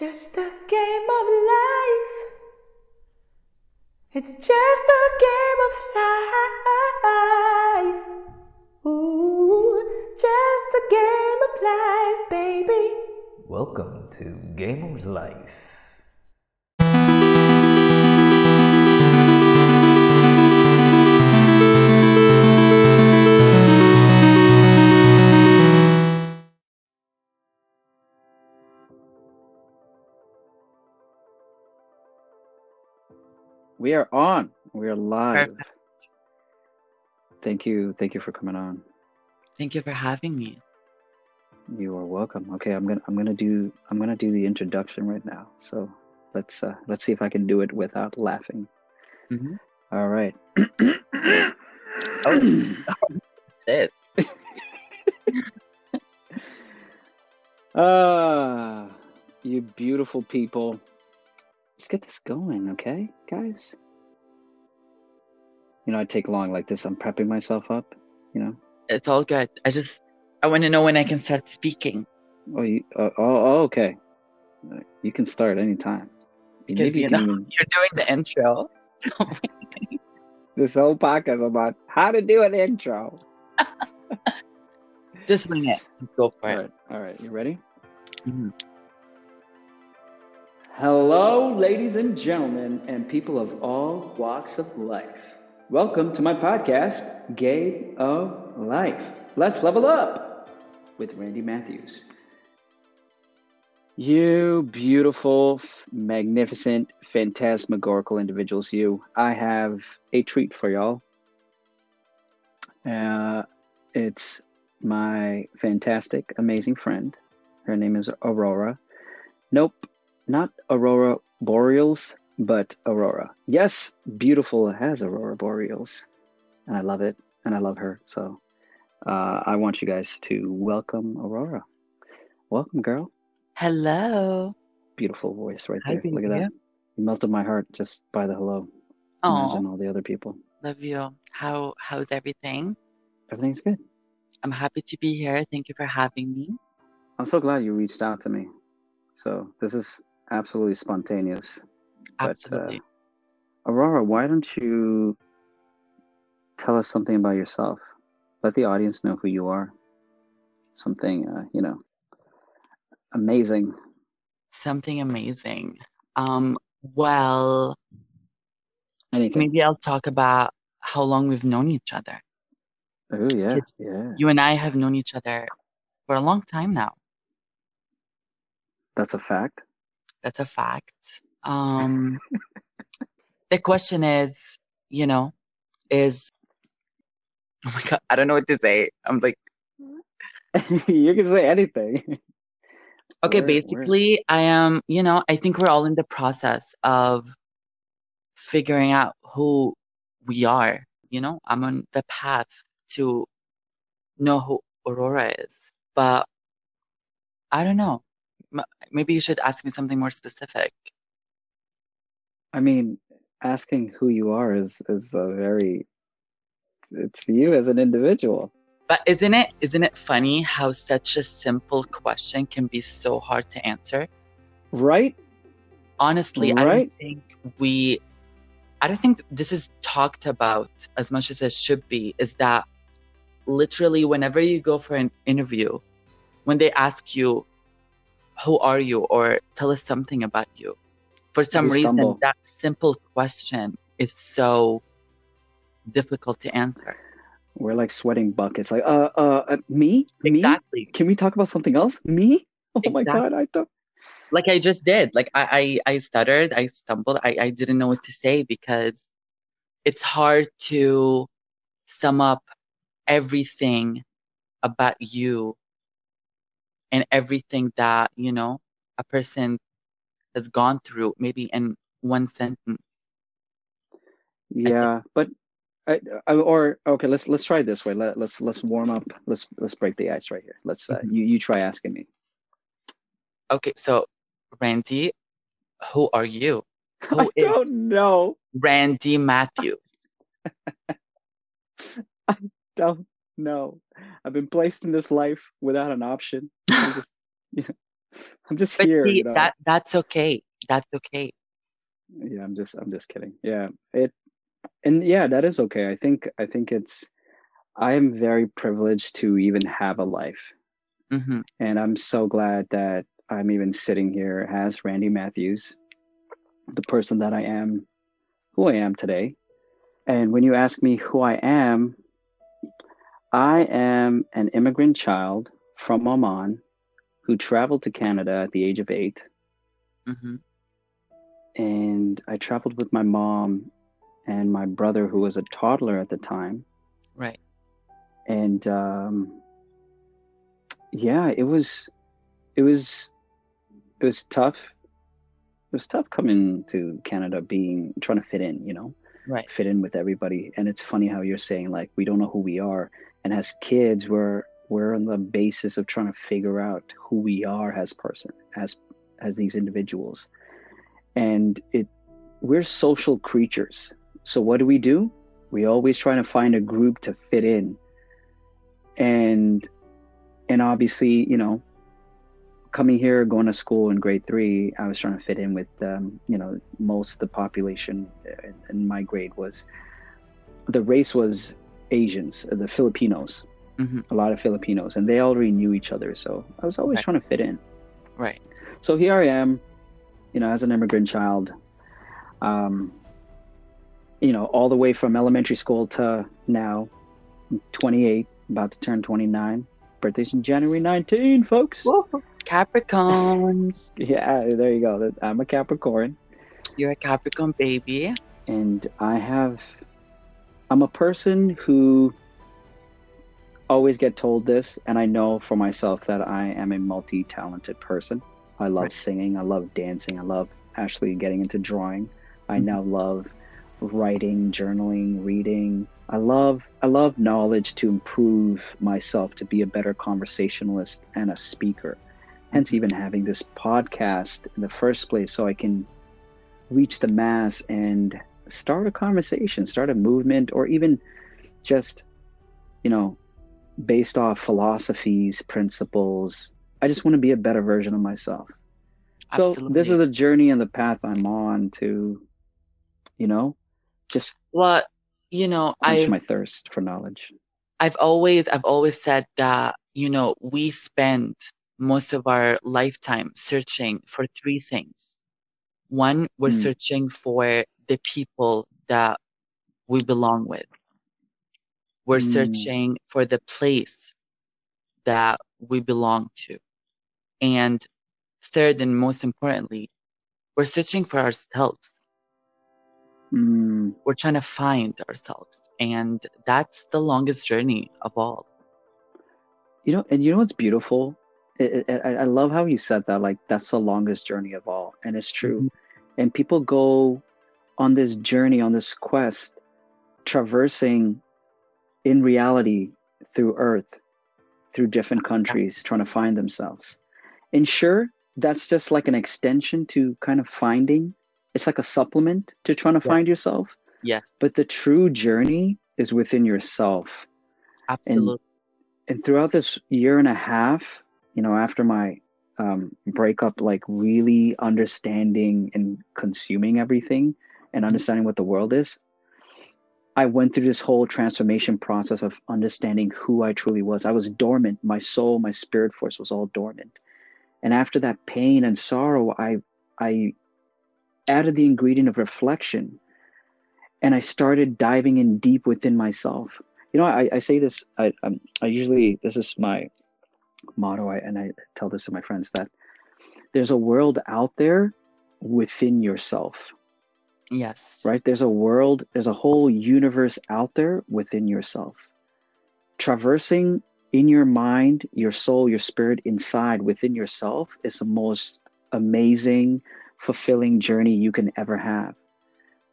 just a game of life. It's just a game of life. Ooh, just a game of life, baby. Welcome to Game of Life. We are on. We are live. Perfect. Thank you. Thank you for coming on. Thank you for having me. You are welcome. Okay, I'm gonna I'm gonna do I'm gonna do the introduction right now. So let's uh let's see if I can do it without laughing. Mhm. All right. Oh. It. Ah, you beautiful people. Let's get this going, okay, guys? You know, I take long like this. I'm prepping myself up, you know. It's all good. I just I want to know when I can start speaking Oh, you, uh, oh, oh, okay. You can start anytime. because Maybe you know even, you're doing the intro. this whole podcast about how to do an intro. just wing it. Just go for All it. right, all right. You ready? Mhm. Hello, ladies and gentlemen, and people of all walks of life. Welcome to my podcast, Game of Life. Let's level up with Randy Matthews. You beautiful, magnificent, phantasmagorical individuals, you. I have a treat for y'all. Uh, it's my fantastic, amazing friend. Her name is Aurora. Nope, not Aurora Borealis, but Aurora. Yes, beautiful has Aurora Borealis, and I love it, and I love her. So, uh, I want you guys to welcome Aurora. Welcome, girl. Hello. Beautiful voice right there. Look at baby. that. You melted my heart just by the hello. Oh, Imagine all the other people. love you. How how's everything? Everything's good. I'm happy to be here. Thank you for having me. I'm so glad you reached out to me. So this is absolutely spontaneous. But, uh, Absolutely. Aurora, why don't you tell us something about yourself? Let the audience know who you are. Something, uh, you know, amazing. Something amazing. Um, well, Anything. maybe I'll talk about how long we've known each other. Oh yeah, yeah. You and I have known each other for a long time now. That's a fact. That's a fact. Um, the question is, you know, is oh my god, I don't know what to say. I'm like, you can say anything. okay, where- basically, I am, you know, I think we're all in the process of figuring out who we are. You know, I'm on the path to know who Aurora is, but I don't know. Maybe you should ask me something more specific. I mean, asking who you are is is a very. It's you as an individual. But isn't it isn't it funny how such a simple question can be so hard to answer? Right? Honestly, I don't think we I don't think this is talked about as much as it should be, is that literally whenever you go for an interview, when they ask you, who are you? or tell us something about you, for some You reason stumble. that simple question is so difficult to answer. We're like sweating buckets. Like, uh, uh, uh me, me. Exactly. Can we talk about something else? Me? Oh my god, I don't. like I just did. Like I, I, I stuttered, I stumbled, I, I didn't know what to say because it's hard to sum up everything about you and everything that, you know, a person has gone through maybe in one sentence. Yeah, but I, I, or okay, let's let's try this way. Let, let's let's warm up. Let's let's break the ice right here. Let's uh, Mhm. you you try asking me. Okay, so Randy, who are you? I don't know. Randy Matthews? I don't know. I've been placed in this life without an option. I just, you know, I'm just But here. see, you know? that that's okay. That's okay. yeah, I'm just I'm just kidding. Yeah. It and yeah, that is okay. I think I think it's I am very privileged to even have a life. hmm And I'm so glad that I'm even sitting here as Randy Matthews, the person that I am, who I am today. And when you ask me who I am, I am an immigrant child from Oman who traveled to Canada at the age of eight. hmm And I traveled with my mom and my brother, who was a toddler at the time. Right. and um, yeah, it was, it was, it was tough. It was tough coming to Canada, being trying to fit in, you know, Right. fit in with everybody. And it's funny how you're saying like we don't know who we are, and as kids, we're we're on the basis of trying to figure out who we are as person, as as these individuals, and it we're social creatures. So what do we do? We always try to find a group to fit in and and obviously you know coming here going to school in grade three i was trying to fit in with um, you know most of the population in, my grade was the race was asians the filipinos Mhm. a lot of filipinos and they already knew each other so i was always Right. trying to fit in Right. so here i am you know as an immigrant child um, you know all the way from elementary school to now I'm 28 about to turn 29 birthday's in january 19 folks Whoa. Capricorns. yeah there you go i'm a capricorn You're a Capricorn baby. and i have i'm a person who always get told this and i know for myself that i am a multi-talented person. I love Right. singing i love dancing i love actually getting into drawing. I Mhm. now love writing journaling reading. I love i love knowledge to improve myself to be a better conversationalist and a speaker. Hence even having this podcast in the first place so i can reach the mass and start a conversation start a movement or even just you know based off philosophies principles i just want to be a better version of myself so this is Absolutely. the journey and the path i'm on to you know just Well, you know, I my thirst for knowledge I've always I've always said that, you know, we spend most of our lifetime searching for three things. One, we're Mm. searching for the people that we belong with. We're Mm. searching for the place that we belong to. And third and most importantly, we're searching for ourselves. Mm, We're trying to find ourselves. And that's the longest journey of all. you know and you know what's beautiful I, I, I love how you said that like that's the longest journey of all and it's true and people go on this journey on this quest traversing in reality through earth through different countries trying to find themselves. And sure that's just like an extension to kind of finding it's like a supplement to trying to Yeah. find yourself. Yes, but the true journey is within yourself. Absolutely. and throughout this year and a half, you know, after my um, breakup, like really understanding and consuming everything and understanding what the world is, I went through this whole transformation process of understanding who I truly was. I was dormant. My soul, my spirit force was all dormant. And after that pain and sorrow, I I added the ingredient of reflection and I started diving in deep within myself. You know, I, I say this, I, um, I usually, this is my motto, I, and I tell this to my friends that there's a world out there within yourself, Yes. right? There's a world, there's a whole universe out there within yourself. Traversing in your mind, your soul, your spirit inside within yourself is the most amazing, fulfilling journey you can ever have.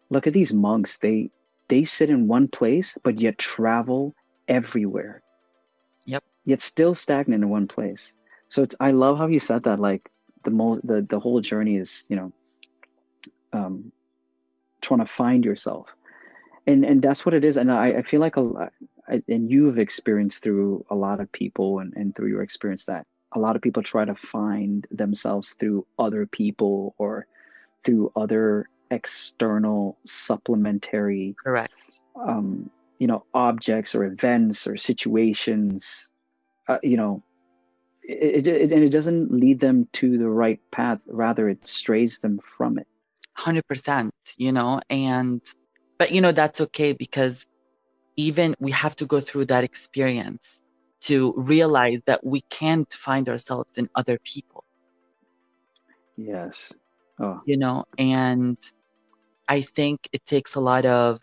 Look at these monks, they they sit in one place but yet travel everywhere. Yep. Yet still stagnant in one place. So it's I love how you said that like the most the, the whole journey is, you know, um trying to find yourself. And and that's what it is. And I, I feel like a lot and you've experienced through a lot of people and, and through your experience that a lot of people try to find themselves through other people or through other external supplementary Correct. um, you know objects or events or situations uh, you know it, it, and it doesn't lead them to the right path rather it strays them from it 100%, you know, and, but you know, that's okay because even we have to go through that experience to realize that we can't find ourselves in other people, yes. Oh. You know, and I think it takes a lot of,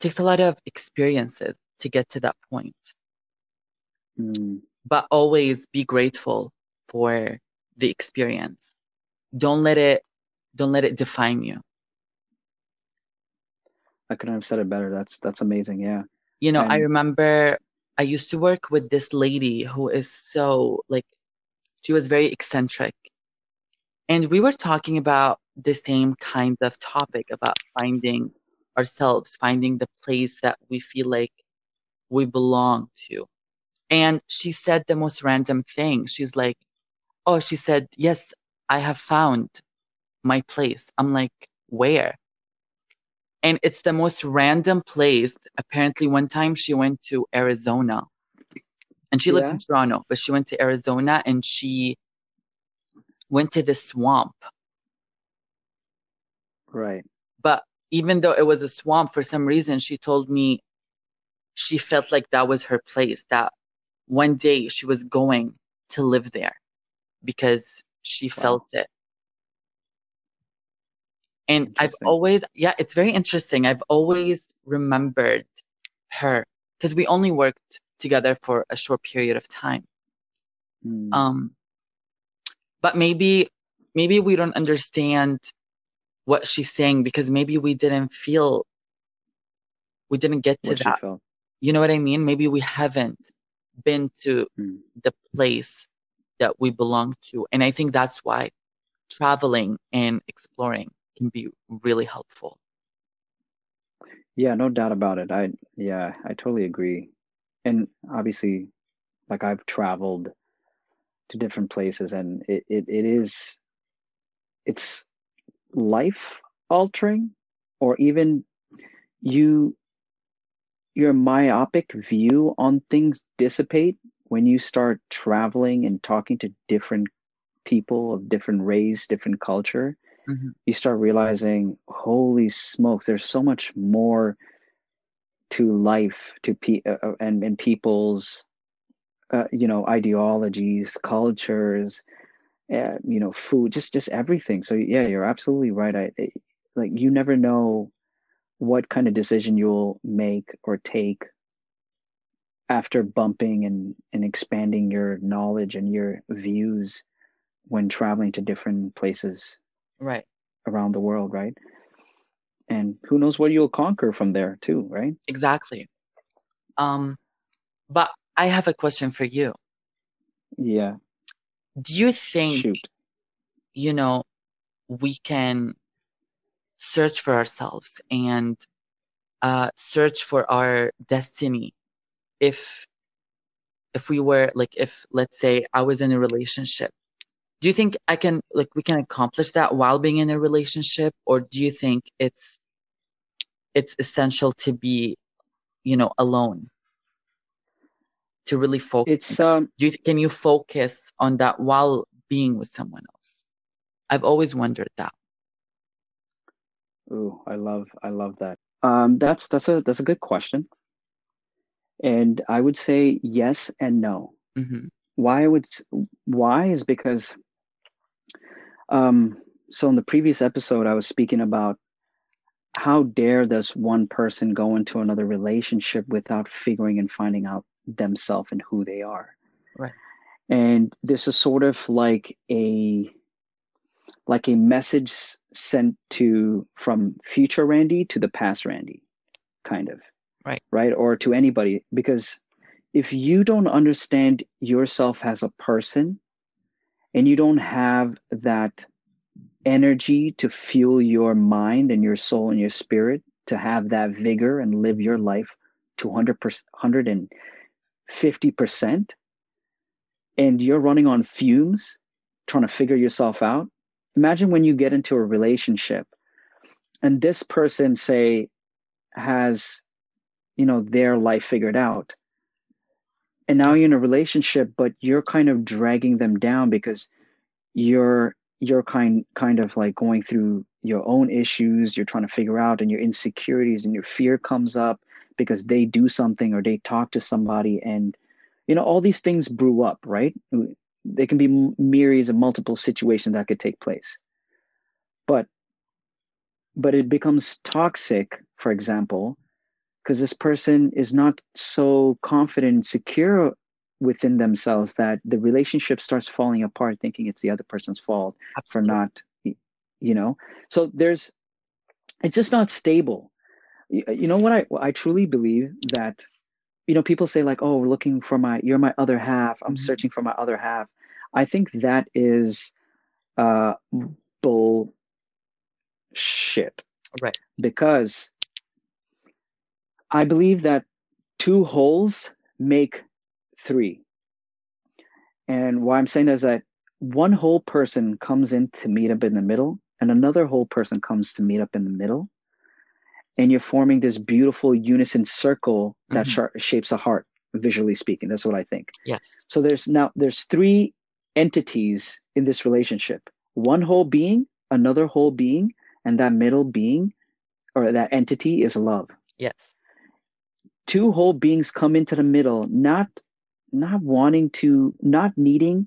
takes a lot of experiences to get to that point, mm, but always be grateful for the experience. Don't let it, don't let it define you. i couldn't have said it better that's that's amazing yeah You know, I remember I used to work with this lady who is so like, she was very eccentric. And we were talking about the same kind of topic about finding ourselves, finding the place that we feel like we belong to. And she said the most random thing. She's like, Oh, she said, Yes, I have found my place. I'm like, Where? and it's the most random place. Apparently, one time she went to Arizona, and she lives Yeah. in Toronto, but she went to Arizona and she went to the swamp. right But even though it was a swamp, for some reason, she told me she felt like that was her place. That one day she was going to live there because she Wow. felt it. And I've always, yeah, it's very interesting. I've always remembered her because we only worked together for a short period of time. Mm, Um, but maybe, maybe we don't understand what she's saying because maybe we didn't feel, we didn't get to what that. You know what I mean? Maybe we haven't been to Mm. the place that we belong to. And I think that's why traveling and exploring can be really helpful. Yeah, no doubt about it. I yeah, I totally agree. And obviously, like I've traveled to different places and it, it, it is it's life altering or even you your myopic view on things dissipate when you start traveling and talking to different people of different race, different culture Mhm. you start realizing, holy smokes, there's so much more to life, to pe- uh, uh, and and people's, uh, you know, ideologies, cultures, uh, you know, food, just just everything. So yeah, you're absolutely right. I, I like you never know what kind of decision you'll make or take after bumping and and expanding your knowledge and your views when traveling to different places Right. around the world, right? And who knows what you'll conquer from there too, right? Exactly. Um, but I have a question for you. Yeah, Do you think, shoot. you know, we can search for ourselves and uh, search for our destiny if if we were like if let's say I was in a relationship do you think I can like we can accomplish that while being in a relationship or do you think it's it's essential to be you know alone to really focus It's um do you can you focus on that while being with someone else I've always wondered that ooh, I love I love that. Um that's that's a that's a good question. And I would say yes and no. hmm Why I would why is because um so in the previous episode I was speaking about how dare does one person go into another relationship without figuring and finding out themselves and who they are Right. and this is sort of like a like a message sent to from future randy to the past randy kind of Right. right or to anybody because if you don't understand yourself as a person and you don't have that energy to fuel your mind and your soul and your spirit to have that vigor and live your life to 100%, 150%, and you're running on fumes trying to figure yourself out. Imagine when you get into a relationship and this person say has you know their life figured out and now you're in a relationship but you're kind of dragging them down because you're you're kind kind of like going through your own issues you're trying to figure out and your insecurities and your fear comes up because they do something or they talk to somebody and you know all these things brew up right? There can be myriads of multiple situations that could take place. But but it becomes toxic for example because this person is not so confident and secure within themselves that the relationship starts falling apart thinking it's the other person's fault Absolutely. for not you know so there's it's just not stable you, you know what i i truly believe that you know people say like oh we're looking for my you're my other half i'm Mhm. searching for my other half i think that is uh bull shit Right. because I believe that two wholes make three. And why I'm saying that is that one whole person comes in to meet up in the middle, and another whole person comes to meet up in the middle. And you're forming this beautiful unison circle that Mhm. sha- shapes a heart, visually speaking. That's what I think. Yes. So there's now there's three entities in this relationship. One whole being, another whole being, and that middle being or that entity is love. Yes. Two whole beings come into the middle, not not wanting to, not needing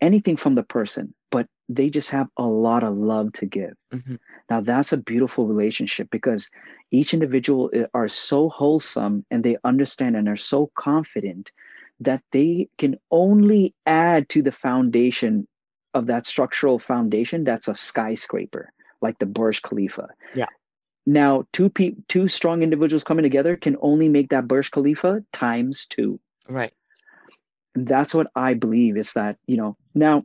anything from the person, but they just have a lot of love to give. hmm Now that's a beautiful relationship because each individual are so wholesome and they understand and are so confident that they can only add to the foundation of that structural foundation that's a skyscraper like the Burj Khalifa. Yeah. Now two pe- two strong individuals coming together can only make that Burj Khalifa times 2 Right. and that's what i believe is that you know now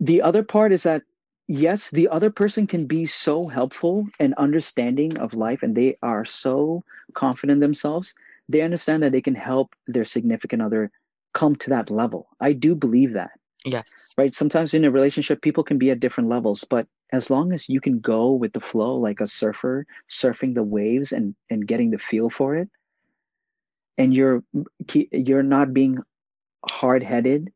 the other part is that yes the other person can be so helpful and understanding of life and they are so confident in themselves they understand that they can help their significant other come to that level i do believe that Yes. right sometimes in a relationship people can be at different levels but as long as you can go with the flow like a surfer surfing the waves and and getting the feel for it and you're you're not being hard-headed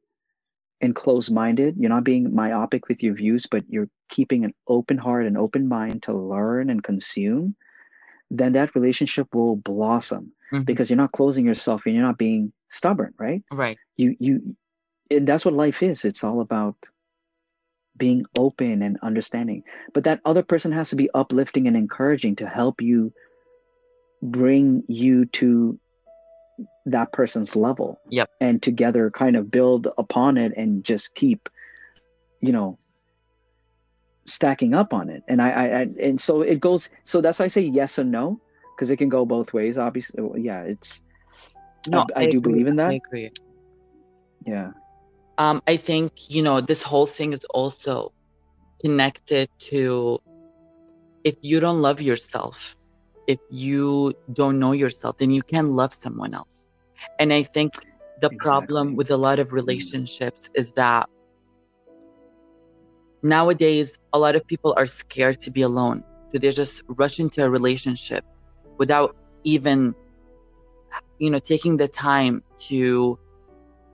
and closed-minded you're not being myopic with your views but you're keeping an open heart and open mind to learn and consume then that relationship will blossom Mhm. because you're not closing yourself and you're not being stubborn right Right. you you and that's what life is it's all about being open and understanding but that other person has to be uplifting and encouraging to help you bring you to that person's level Yep. and together kind of build upon it and just keep you know stacking up on it and i i, I and so it goes so that's why i say yes and no because it can go both ways obviously yeah it's No, I, I do agree. believe in I that agree. yeah Um, I think, you know, this whole thing is also connected to if you don't love yourself, if you don't know yourself, then you can love someone else. And I think the problem with a lot of relationships is that nowadays a lot of people are scared to be alone. So they just rush into a relationship without even you know taking the time to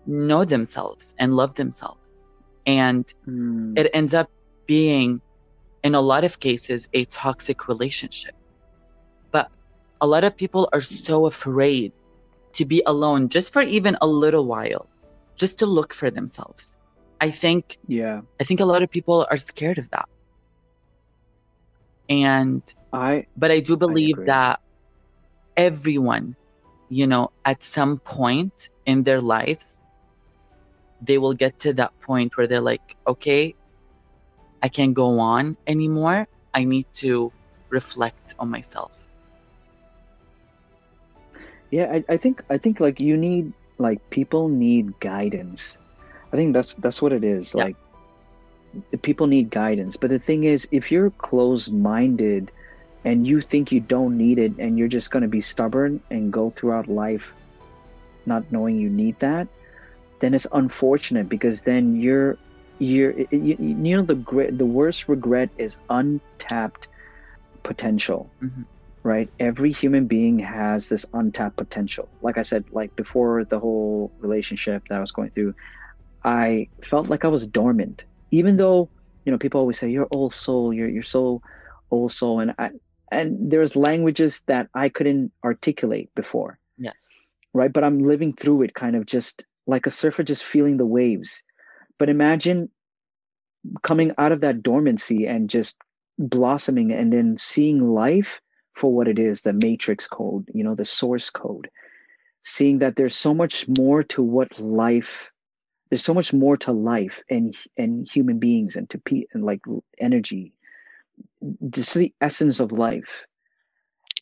know themselves and love themselves. And Mm, it ends up being, in a lot of cases, a toxic relationship. But a lot of people are so afraid to be alone just for even a little while, just to look for themselves. I think yeah I think a lot of people are scared of that. And i but I do believe agree. that everyone, you know, at some point in their lives, they will get to that point where they're like, okay, I can't go on anymore. I need to reflect on myself. yeah I, I think i think like you need like people need guidance i think that's that's what it is Yeah. like people need guidance but the thing is if you're closed-minded and you think you don't need it and you're just going to be stubborn and go throughout life not knowing you need that then it's unfortunate because then you're you're you, you know the great the worst regret is untapped potential Mhm. right every human being has this untapped potential like i said like before the whole relationship that i was going through i felt like i was dormant even though you know people always say you're old soul you're you're so old soul and i and there's languages that i couldn't articulate before Yes. right? But I'm living through it kind of just like a surfer just feeling the waves. But imagine coming out of that dormancy and just blossoming and then seeing life for what it is the matrix code, you know, the source code. Seeing that there's so much more to what life there's so much more to life and and human beings and to pe and like energy just the essence of life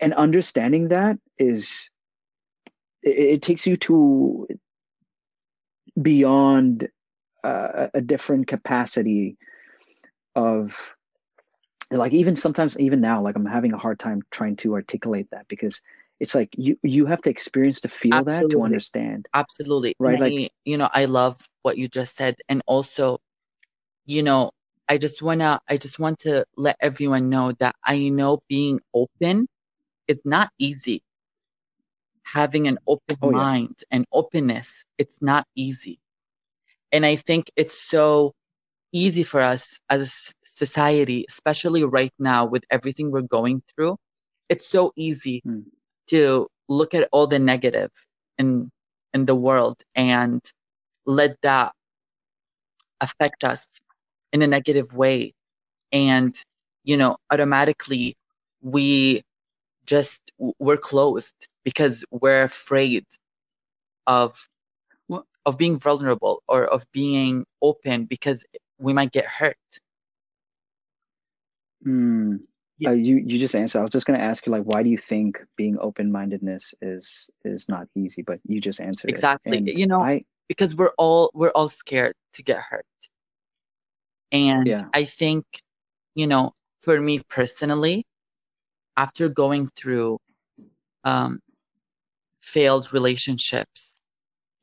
and understanding that is it, it takes you to beyond uh, a different capacity of like even sometimes even now like i'm having a hard time trying to articulate that because it's like you you have to experience to feel that to understand Absolutely. Right, And like- I- you know, I love what you just said. And also, you know, I just wanna I just want to let everyone know that I know being open is not easy. Having an open Oh, yeah. mind and openness, it's not easy. And I think it's so easy for us as a society, especially right now with everything we're going through. It's so easy Hmm. to look at all the negative in in the world and let that affect us in a negative way and you know automatically we just we're closed because we're afraid of Well- of being vulnerable or of being open because we might get hurt Hmm. Yeah. Uh, you you just answered. I was just going to ask you like, why do you think being open mindedness is is not easy? But you just answered. Exactly. You know, I because we're all we're all scared to get hurt and Yeah. i think you know for me personally after going through um, failed relationships.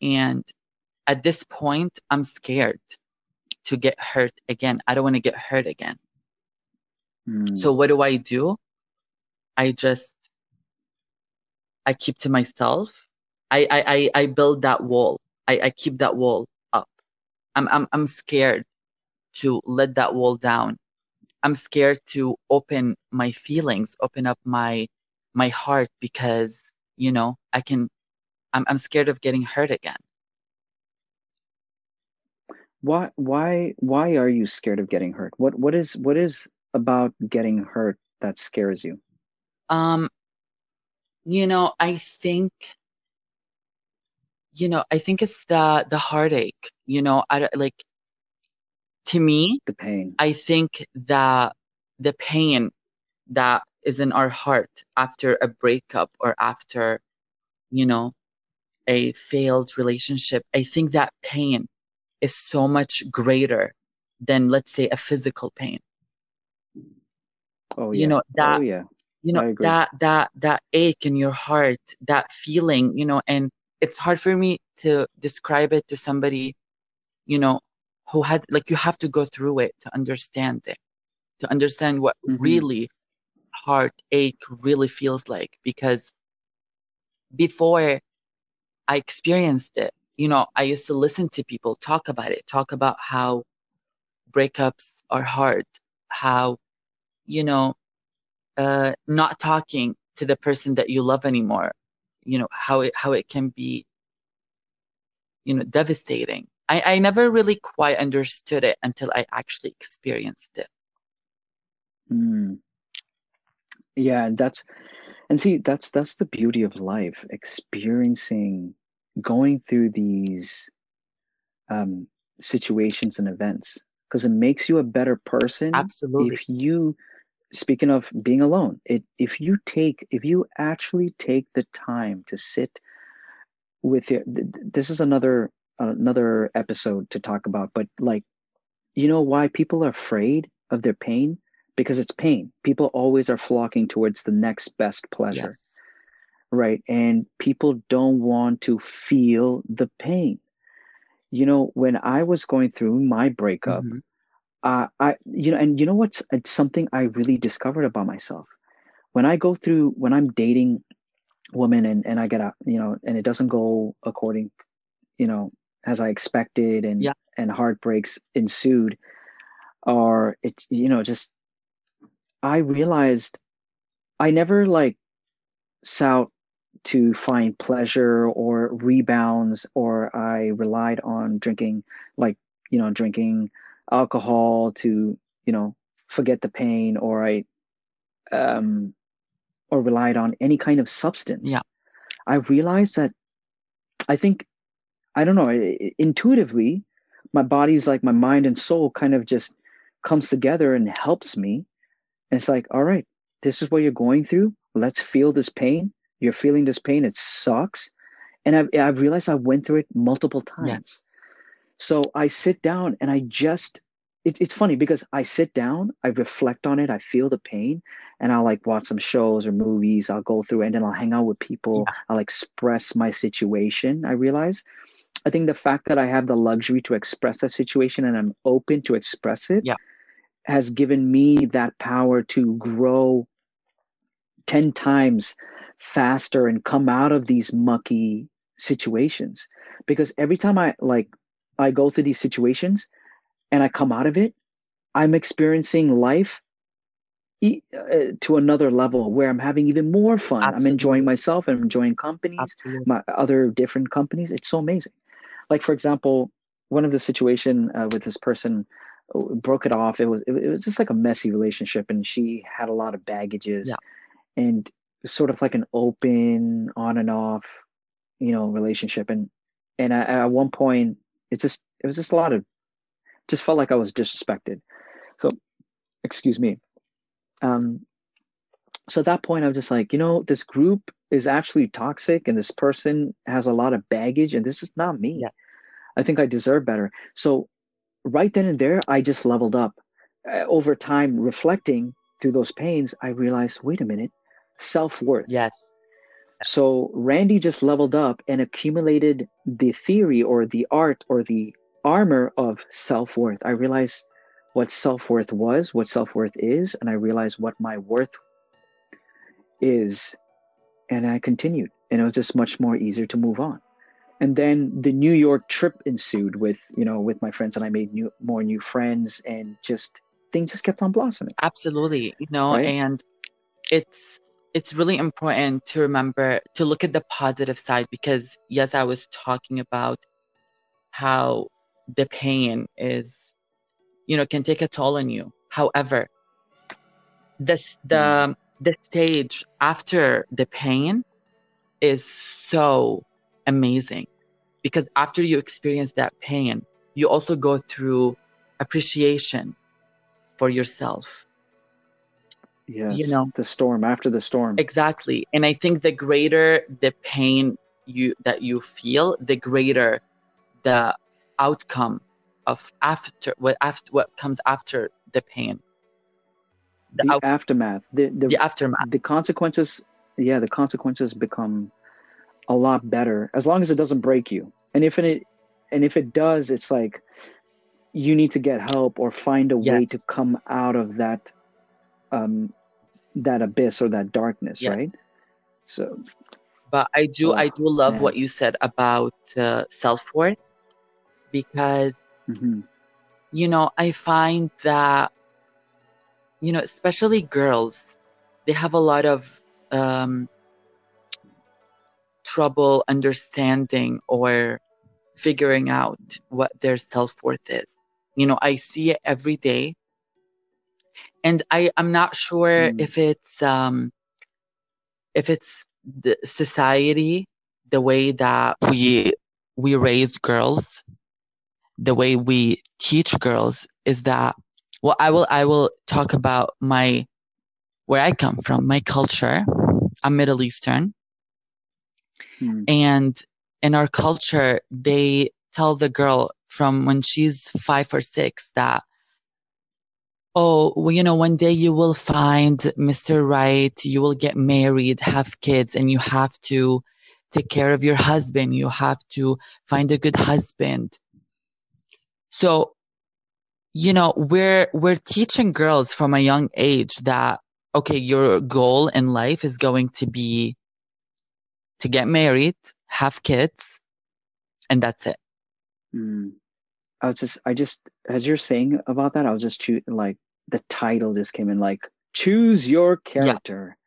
And at this point i'm scared to get hurt again. I don't want to get hurt again. Hmm. so what do i do? I just i keep to myself. I i i, I build that wall. I, I keep that wall up. I'm, I'm i'm scared to let that wall down. I'm scared to open my feelings open up my my heart because you know i can i'm, I'm scared of getting hurt again why why why are you scared of getting hurt? What what is what is about getting hurt that scares you? um you know i think you know i think it's the the heartache you know i like to me The pain. I think that the pain that is in our heart after a breakup or after, you know, a failed relationship, I think that pain is so much greater than, let's say, a physical pain. Oh yeah. You know, that oh yeah. you know that that that ache in your heart that feeling you know and it's hard for me to describe it to somebody you know who has like you have to go through it to understand it to understand what Mhm. really heartache really feels like because before i experienced it you know i used to listen to people talk about it talk about how breakups are hard how you know uh, not talking to the person that you love anymore you know how it how it can be you know devastating i i never really quite understood it until i actually experienced it Mm. Yeah, and that's and see that's that's the beauty of life, experiencing going through these um situations and events because it makes you a better person absolutely. if you speaking of being alone it if you take if you actually take the time to sit with your th- th- this is another another episode to talk about but like you know why people are afraid of their pain because it's pain people always are flocking towards the next best pleasure yes right and people don't want to feel the pain you know, when I was going through my breakup, Mhm. uh, I, you know, and you know what's it's something I really discovered about myself. When I go through, when I'm dating women and, and I get a, you know, and it doesn't go according, you know, as I expected and, Yeah. and heartbreaks ensued, or it's, you know, just, I realized I never like sought to find pleasure or rebounds, or I relied on drinking, like, you know, drinking alcohol to, you know, forget the pain, or I, um, or relied on any kind of substance. Yeah. I realized that I think, I don't know, intuitively, my body's like my mind and soul kind of just comes together and helps me. And it's like, all right, this is what you're going through. Let's feel this pain. You're feeling this pain. It sucks. And I've, I've realized I went through it multiple times. Yes. So I sit down and I just, it, it's funny because I sit down, I reflect on it, I feel the pain, and I'll like watch some shows or movies. I'll go through and then I'll hang out with people. Yeah. I'll express my situation. I realize. I think the fact that I have the luxury to express that situation and I'm open to express it Yeah. Has given me that power to grow 10 times faster and come out of these mucky situations. Because every time i like i go through these situations and i come out of it i'm experiencing life e- uh, to another level where i'm having even more fun. I'm enjoying myself i'm enjoying companies Absolutely. my other different companies. It's so amazing. Like for example one of the situation uh, with this person broke it off. It was it was just like a messy relationship and she had a lot of baggages Yeah. and it was sort of like an open on and off you know relationship. And and I, at one point it just it was just a lot of just felt like i was disrespected. So excuse me. Um so at that point i was just like you know this group is actually toxic and this person has a lot of baggage and this is not me. Yeah. i think i deserve better. So right then and there i just leveled up uh, over time reflecting through those pains i realized wait a minute self-worth Yes. so Randy just leveled up and accumulated the theory or the art or the armor of self worth. I realized what self worth was, what self worth is, and I realized what my worth is. And I continued, and it was just much more easier to move on. And then the New York trip ensued with, you know, with my friends, and I made new, more new friends, and just things just kept on blossoming. Absolutely. You know, Right? and it's it's really important to remember to look at the positive side because yes, I was talking about how the pain is you know can take a toll on you. However, this the mm. the stage after the pain is so amazing because after you experience that pain, you also go through appreciation for yourself. Yes, you know. the storm after the storm. Exactly. And I think the greater the pain you that you feel, the greater the outcome of after what after what comes after the pain. The, the out, aftermath, the the, the aftermath. the consequences. Yeah, the consequences become a lot better as long as it doesn't break you. And if it and if it does, it's like you need to get help or find a way to come out of that um that abyss or that darkness, Yes. right? So But I do I Oh, do love man. what you said about uh, self-worth because mhm. you know, I find that, you know, especially girls, they have a lot of um, trouble understanding or figuring out what their self worth is. You know, I see it every day. And I, I'm not sure Mm. if it's um, if it's the society, the way that we we raise girls, the way we teach girls is that well i will i will talk about my where i come from my culture i'm middle eastern Mm. and in our culture they tell the girl from when she's five or six that oh well, you know one day you will find mr right you will get married have kids and you have to take care of your husband you have to find a good husband So, you know, we're we're teaching girls from a young age that okay, your goal in life is going to be to get married, have kids, and that's it. Mm. I was just, I just, as you're saying about that, I was just choo- like the title just came in like choose your character,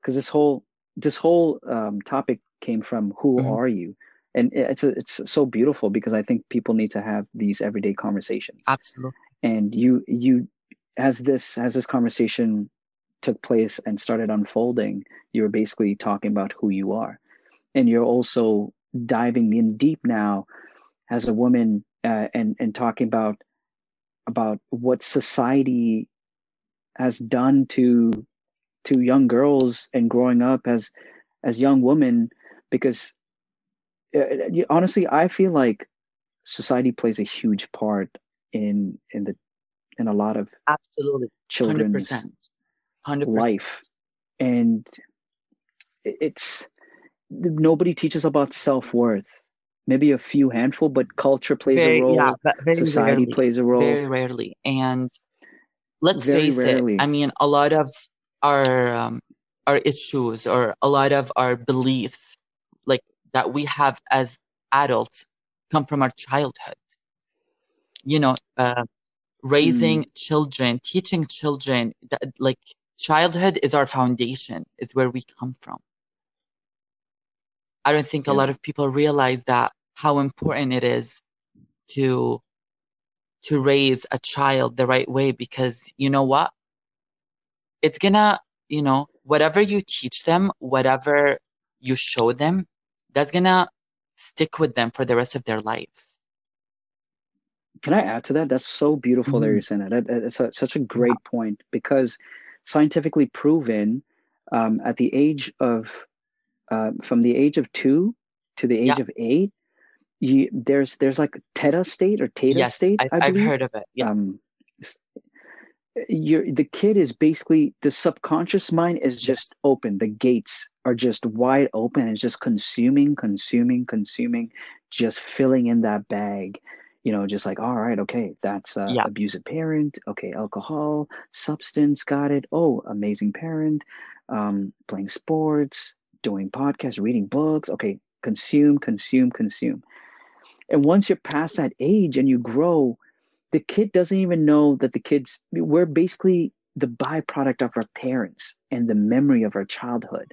because this whole this whole um, topic came from who Mhm. are you, and it's a, it's so beautiful because I think people need to have these everyday conversations. Absolutely. and you you as this as this conversation took place and started unfolding you were basically talking about who you are and you're also diving in deep now as a woman uh, and and talking about about what society has done to to young girls and growing up as as young women because uh, honestly i feel like society plays a huge part in in the in a lot of Absolutely. Children's percent. Hundred percent. life and it's nobody teaches about self-worth maybe a few handful but culture plays Very a role yeah, very society rarely. plays a role Very rarely. And let's Very face rarely. it. I mean, a lot of our um, our issues or a lot of our beliefs, like that we have as adults, come from our childhood. You know, uh, raising Mm. children, teaching children that like childhood is our foundation, is where we come from. I don't think a lot of people realize that how important it is to to raise a child the right way because you know what? It's gonna, you know, whatever you teach them, whatever you show them, that's gonna stick with them for the rest of their lives. Can I add to that? That's so beautiful Mhm. you're saying that. That- That's a, such a great point because scientifically proven um, at the age of uh, from the age of two to the age Yeah. of eight, you, there's there's like theta state or theta yes, state. I've, I I've heard of it. Yeah. Um, you're, the kid is basically the subconscious mind is just open. The gates are just wide open it's just consuming, consuming, consuming, just filling in that bag you know, just like, all right, okay, that's uh, Yeah. abusive parent. Okay, alcohol, substance, got it. Oh, amazing parent, um, playing sports, doing podcasts, reading books. Okay, consume, consume, consume. And once you're past that age and you grow, the kid doesn't even know that the kids, we're basically the byproduct of our parents and the memory of our childhood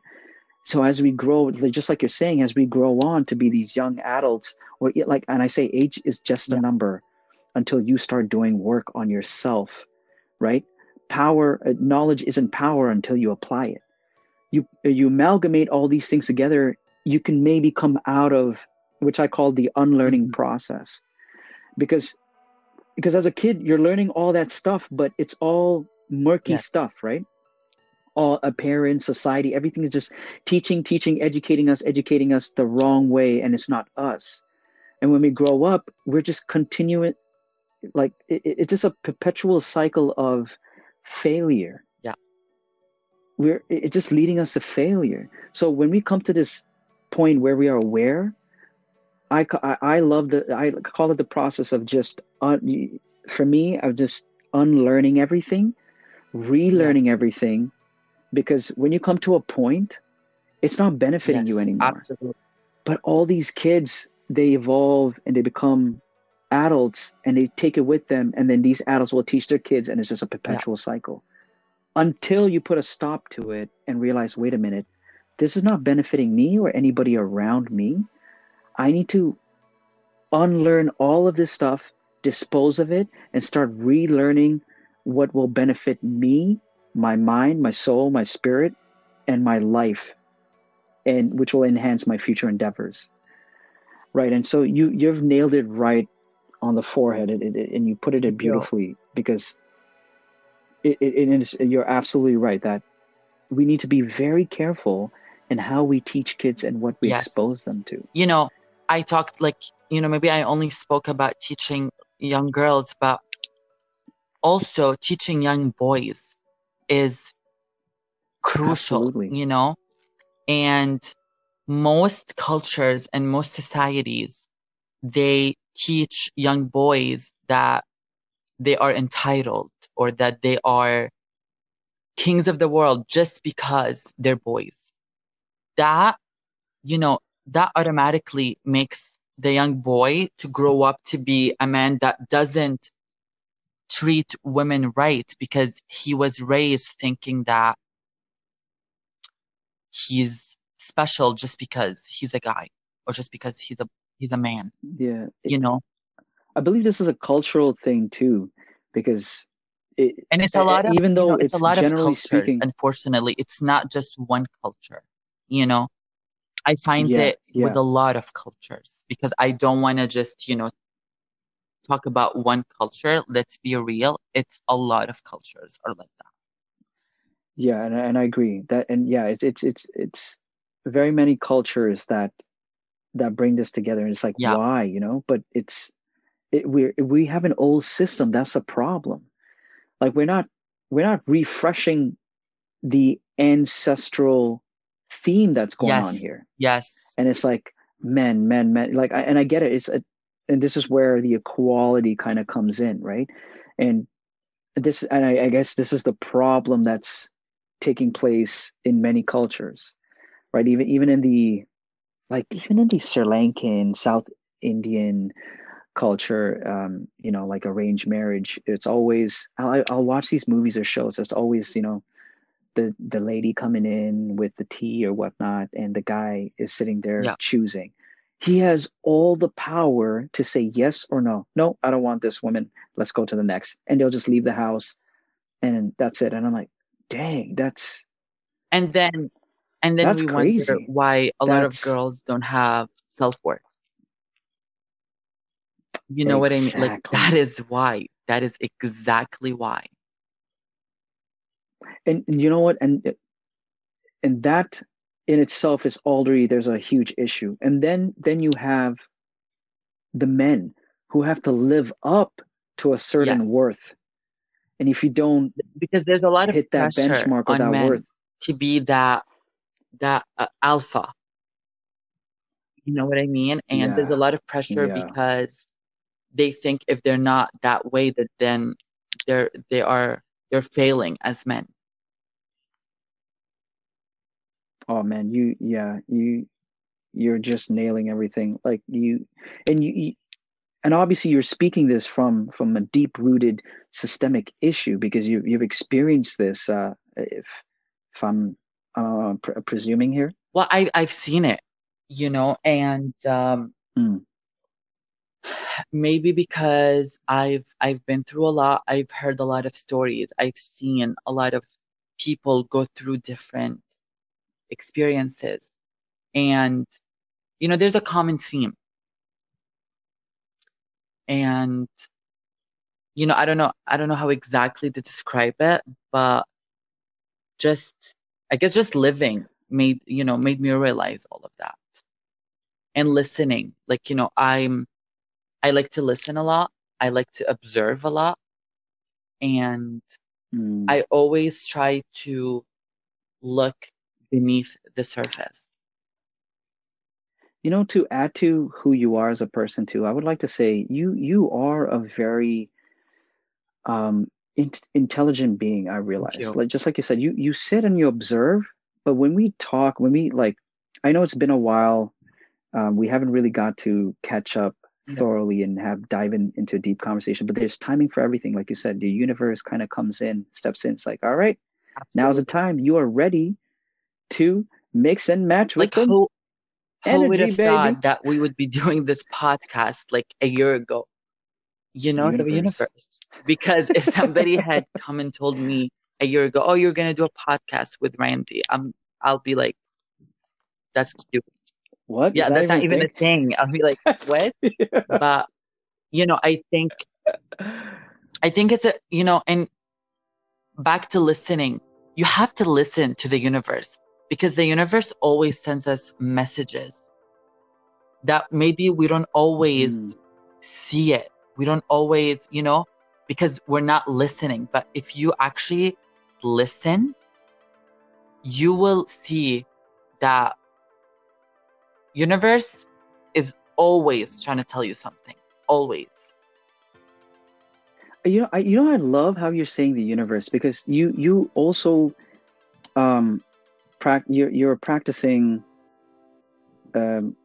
so as we grow just like you're saying as we grow on to be these young adults or like and i say age is just a number until you start doing work on yourself right power uh, knowledge isn't power until you apply it you you amalgamate all these things together you can maybe come out of which i call the unlearning Mhm. process because because as a kid you're learning all that stuff but it's all murky Yes. stuff right all appearance society everything is just teaching teaching educating us educating us the wrong way and it's not us and when we grow up we're just continuing like it, it- it's just a perpetual cycle of failure Yeah. We're it's just leading us to failure so when we come to this point where we are aware i i, love the i call it the process of just un, for me of just unlearning everything relearning Yes. everything because when you come to a point it's not benefiting you anymore Absolutely. but all these kids they evolve and they become adults and they take it with them and then these adults will teach their kids and it's just a perpetual cycle until you put a stop to it and realize wait a minute this is not benefiting me or anybody around me. I need to unlearn all of this stuff dispose of it and start relearning what will benefit me my mind my soul my spirit and my life and which will enhance my future endeavors. Right and so you you've nailed it right on the forehead and, and- you put it in beautifully because it, it, it is you're absolutely right that we need to be very careful in how we teach kids and what we Yes. expose them to you know, I talked like, you know, maybe I only spoke about teaching young girls, but also teaching young boys is crucial, Absolutely. you know? And most cultures and most societies, they teach young boys that they are entitled or that they are kings of the world just because they're boys. That, you know, that automatically makes the young boy to grow up to be a man that doesn't treat women right because he was raised thinking that he's special just because he's a guy or just because he's a he's a man Yeah. you know I believe this is a cultural thing too, because it, and it's a lot of even you though know, it's, it's a lot of cultures speaking- unfortunately. It's not just one culture you know? I find Yeah, it with a lot of cultures because i don't want to just you know talk about one culture. Let's be real. It's a lot of cultures are like that. Yeah, and I- and I agree. That, and yeah, it's it's it's it's very many cultures that that bring this together, and it's like Yeah. why, you know? But it's it, we we have an old system. That's a problem. Like we're not we're not refreshing the ancestral theme that's going on here, yes and it's like men, men, men. Like, I, and I get it. It's a, and this is where the equality kind of comes in, right? And this, and I, I guess this is the problem that's taking place in many cultures, right? Even even in the like even in the Sri Lankan, South Indian culture, um, you know, like arranged marriage, it's always I'll, I'll watch these movies or shows. It's always you know the the lady coming in with the tea or whatnot, and the guy is sitting there Yeah. choosing. He has all the power to say yes or no. No, I don't want this woman. Let's go to the next, and they'll just leave the house, and that's it. And I'm like, dang, that's and then and then That's we wonder why a lot of girls don't have self-worth you know what i mean? Like that is why. That is exactly why. And, and you know what? And and that in itself is already there's a huge issue. And then then you have the men who have to live up to a certain Yes. worth. And if you don't because there's a lot of hit that benchmark on that men worth. to be that that uh, alpha. You know what i mean? And there's a lot of pressure Yeah. because they think if they're not that way that then they're they are they're failing as men. Oh man you yeah you you're just nailing everything. Like you and you, you and obviously you're speaking this from from a deep rooted systemic issue because you you've experienced this uh if if i'm uh pre- presuming here. Well i i've seen it you know and um Mm. Maybe because i've i've been through a lot i've heard a lot of stories i've seen a lot of people go through different experiences and you know there's a common theme. And you know i don't know i don't know how exactly to describe it but just i guess just living made you know made me realize all of that. And listening like you know i'm i like to listen a lot i like to observe a lot and Mm. i always try to look beneath the surface you know to add to who you are as a person too i would like to say you you are a very um in- intelligent being i realize like just like you said you you sit and you observe but when we talk when we like i know it's been a while um, we haven't really got to catch up. Thoroughly and have dive in, into a deep conversation but there's timing for everything like you said the universe kind of comes in steps in it's like all right now's the time. You are ready to mix and match with like them who who would have thought that we would be doing this podcast like a year ago? You know the Universe. universe. Because if somebody had come and told me a year ago oh you're gonna do a podcast with randy i'm i'll be like that's cute what? Yeah that's not even a a thing? i'll be like what? Thing? but you know i think i think it's a you know and back to listening you have to listen to the universe because the universe always sends us messages that maybe we don't always mm. see it. We don't always you know because we're not listening. But if you actually listen you will see that universe is always trying to tell you something always. You know, I you know I love how you're saying the universe because you you also um prac you're you're practicing um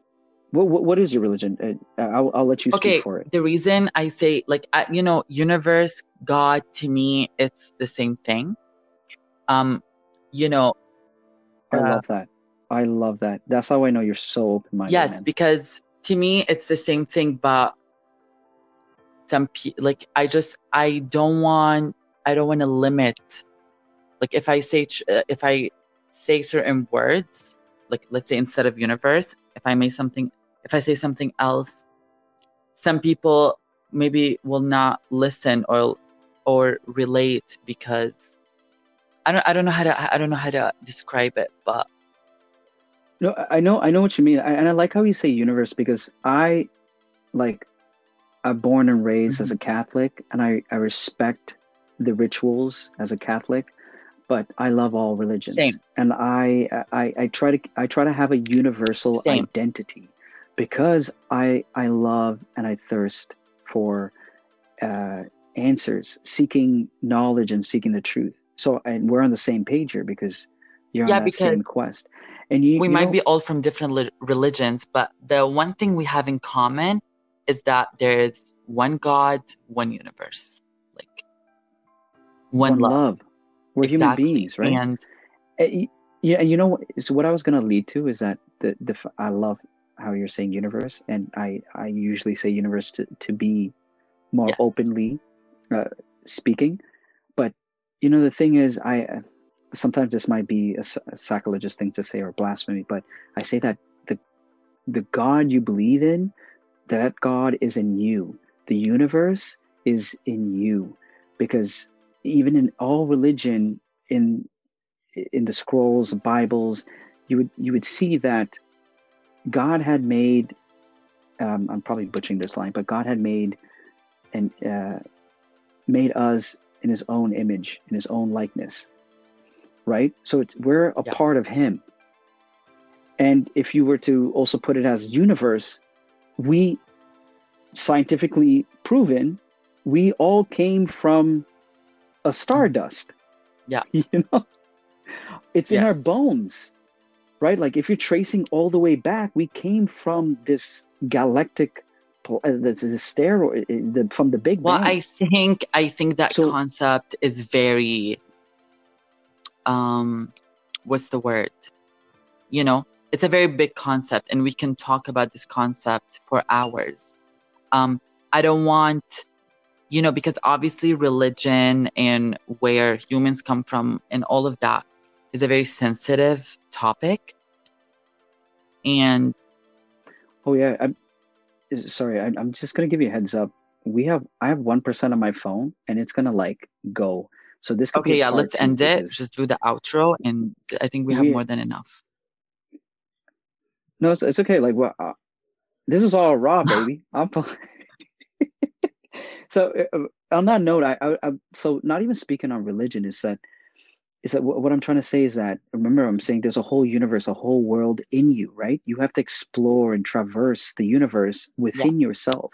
what what, what is your religion? Uh, I'll I'll let you speak Okay, for it. the reason I say like I, you know, universe, God to me it's the same thing. Um, you know, I uh, love that. I love that. That's how I know you're so open minded. yes, man. because to me it's the same thing, but some people, like I just I don't want I don't want to limit like if I say uh, if I say certain words like let's say instead of universe if I make something if I say something else some people maybe will not listen or or relate because I don't I don't know how to I don't know how to describe it but No, I know, I know what you mean, I- and I like how you say universe because I, like, I'm born and raised as a Catholic, and I I respect the rituals as a Catholic, but I love all religions, Same. and I I I try to I try to have a universal Same. identity because I I love and I thirst for uh, answers, seeking knowledge and seeking the truth. So, and we're on the same page here because you're Yeah, on that because same quest, and you we you might know- be all from different li- religions, but the one thing we have in common is that there is one God, one universe, like one, one love. love. We're human beings, right? And yeah, and you know what? So what I was gonna lead to is that the the I love how you're saying universe, and I I usually say universe to to be more Yes. openly uh, speaking, but you know the thing is I uh, sometimes this might be a sacrilegious thing to say or blasphemy, but I say that the the God you believe in, that God is in you. The universe is in you, because even in all religion in in the scrolls bibles you would you would see that god had made um, i'm probably butchering this line but god had made and uh, made us in his own image in his own likeness right? So it's we're a Yeah. part of him. And if you were to also put it as universe we scientifically proven we all came from a stardust. Yeah. you know? It's in our bones right? Like if you're tracing all the way back we came from this galactic this is a steroid uh, from the big well, I think I think that So- concept is very um what's the word? You know, it's a very big concept and we can talk about this concept for hours. Um I don't want you know because obviously religion and where humans come from and all of that is a very sensitive topic. And oh yeah i'm sorry I'm, just gonna give you a heads up we have i have 1% on my phone and it's gonna like go so this could okay, yeah, let's end it. Just do the outro and I think we have We- more than enough. No, it's, it's okay. Like, well, uh, this is all raw, baby. I'm. so uh, on that note, I, I, I, so not even speaking on religion is that, is that what, what I'm trying to say is that remember I'm saying there's a whole universe, a whole world in you, right? You have to explore and traverse the universe within yourself.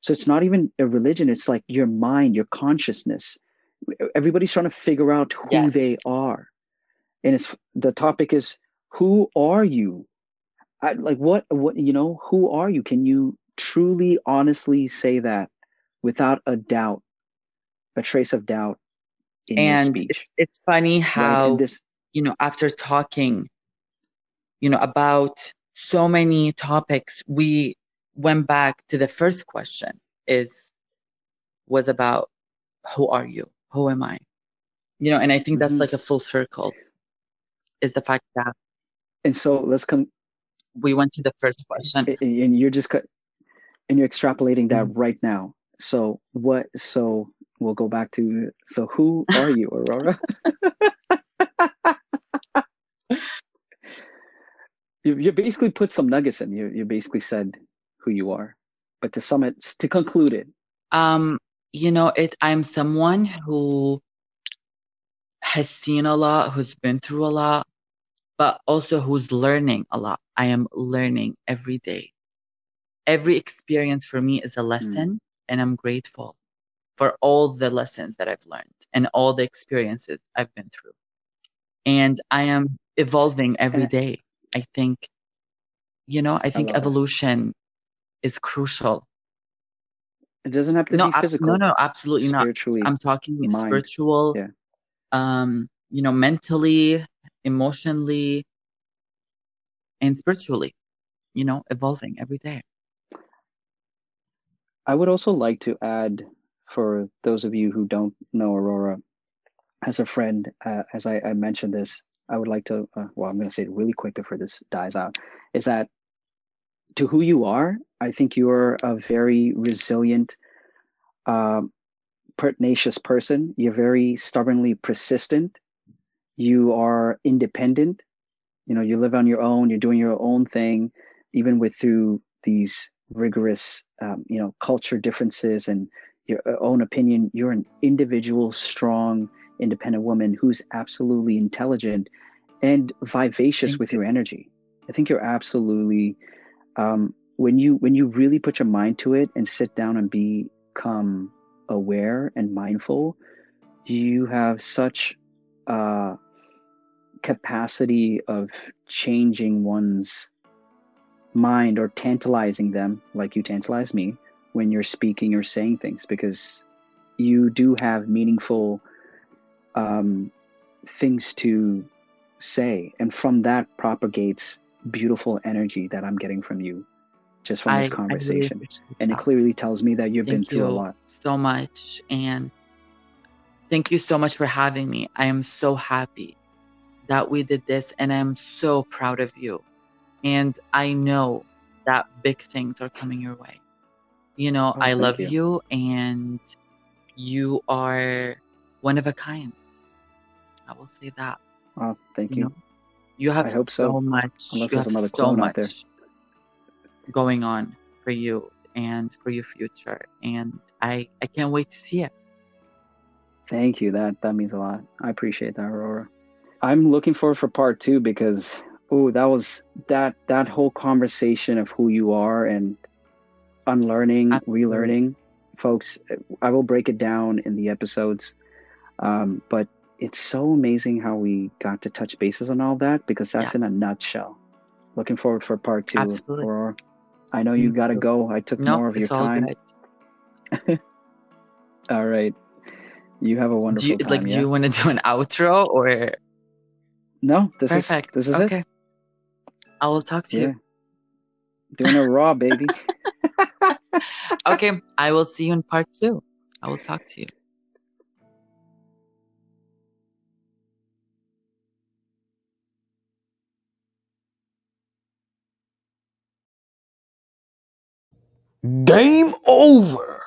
So it's not even a religion. It's like your mind, your consciousness. Everybody's trying to figure out who Yes. they are, and it's the topic is who are you? I, like what what you know who are you? Can you truly honestly say that without a doubt a trace of doubt in And your speech? It's funny how and this you know after talking you know about so many topics we went back to the first question is was about who are you who am i? You know and i think that's Mhm. like a full circle is the fact that and so let's come we went to the first question. And you're just cut and you're extrapolating that Mm-hmm. right now. So what so we'll go back to so who are you aurora? You, you basically put some nuggets in you. You basically said who you are. But to sum it to conclude it. Um you know it i'm someone who has seen a lot who's been through a lot but also who's learning a lot i am learning every day every experience for me is a hmm. lesson, and I'm grateful for all the lessons that I've learned and all the experiences I've been through. And I am evolving every day. I think, you know, I think it. evolution is crucial. It doesn't have to No, be ab- physical. no, no, absolutely not. I'm talking mind. spiritual, Yeah. um, you know, mentally, emotionally, and spiritually, you know, evolving every day. I would also like to add for those of you who don't know Aurora, as a friend, uh, as I, I mentioned this, I would like to, uh, well, I'm going to say it really quick before this dies out, is that to who you are, I think you're a very resilient, um, pertinacious person. You're very stubbornly persistent. You are independent. You know, you live on your own. You're doing your own thing, even with through these rigorous, um, you know, culture differences and your uh, own opinion. You're an individual, strong, independent woman who's absolutely intelligent and vivacious Thank with your energy. I think you're absolutely um, when you when you really put your mind to it and sit down and become aware and mindful, you have such uh, capacity of changing one's mind or tantalizing them, like you tantalize me when you're speaking or saying things, because you do have meaningful um, things to say, and from that propagates beautiful energy that I'm getting from you, just from I, this conversation. and it clearly tells me that you've been Thank through a lot. so much. And thank you so much for having me. I am so happy that we did this, and I'm so proud of you. And I know that big things are coming your way. You know, Oh, I love you. you, and you are one of a kind. I will say that. Oh, thank You you. know, you have hope so. so much. Unless you have another so clone out there. much going on for you and for your future, and I I can't wait to see it. Thank you. That that means a lot. I appreciate that, Aurora. I'm looking forward for part two because oh, that was that that whole conversation of who you are and unlearning, Absolutely. relearning, folks. I will break it down in the episodes, um, but it's so amazing how we got to touch bases on all that because that's in a nutshell. Looking forward for part two, Absolutely. Aurora. I know you got to go. I took No, more of your it's all time. good. All right. You have a wonderful Do you time. like? yeah? Do you want to do an outro or No, this perfect? is this is okay, it. I will talk to Yeah. you. Doing it raw, baby. Okay, I will see you in part two. I will talk to you. Game over.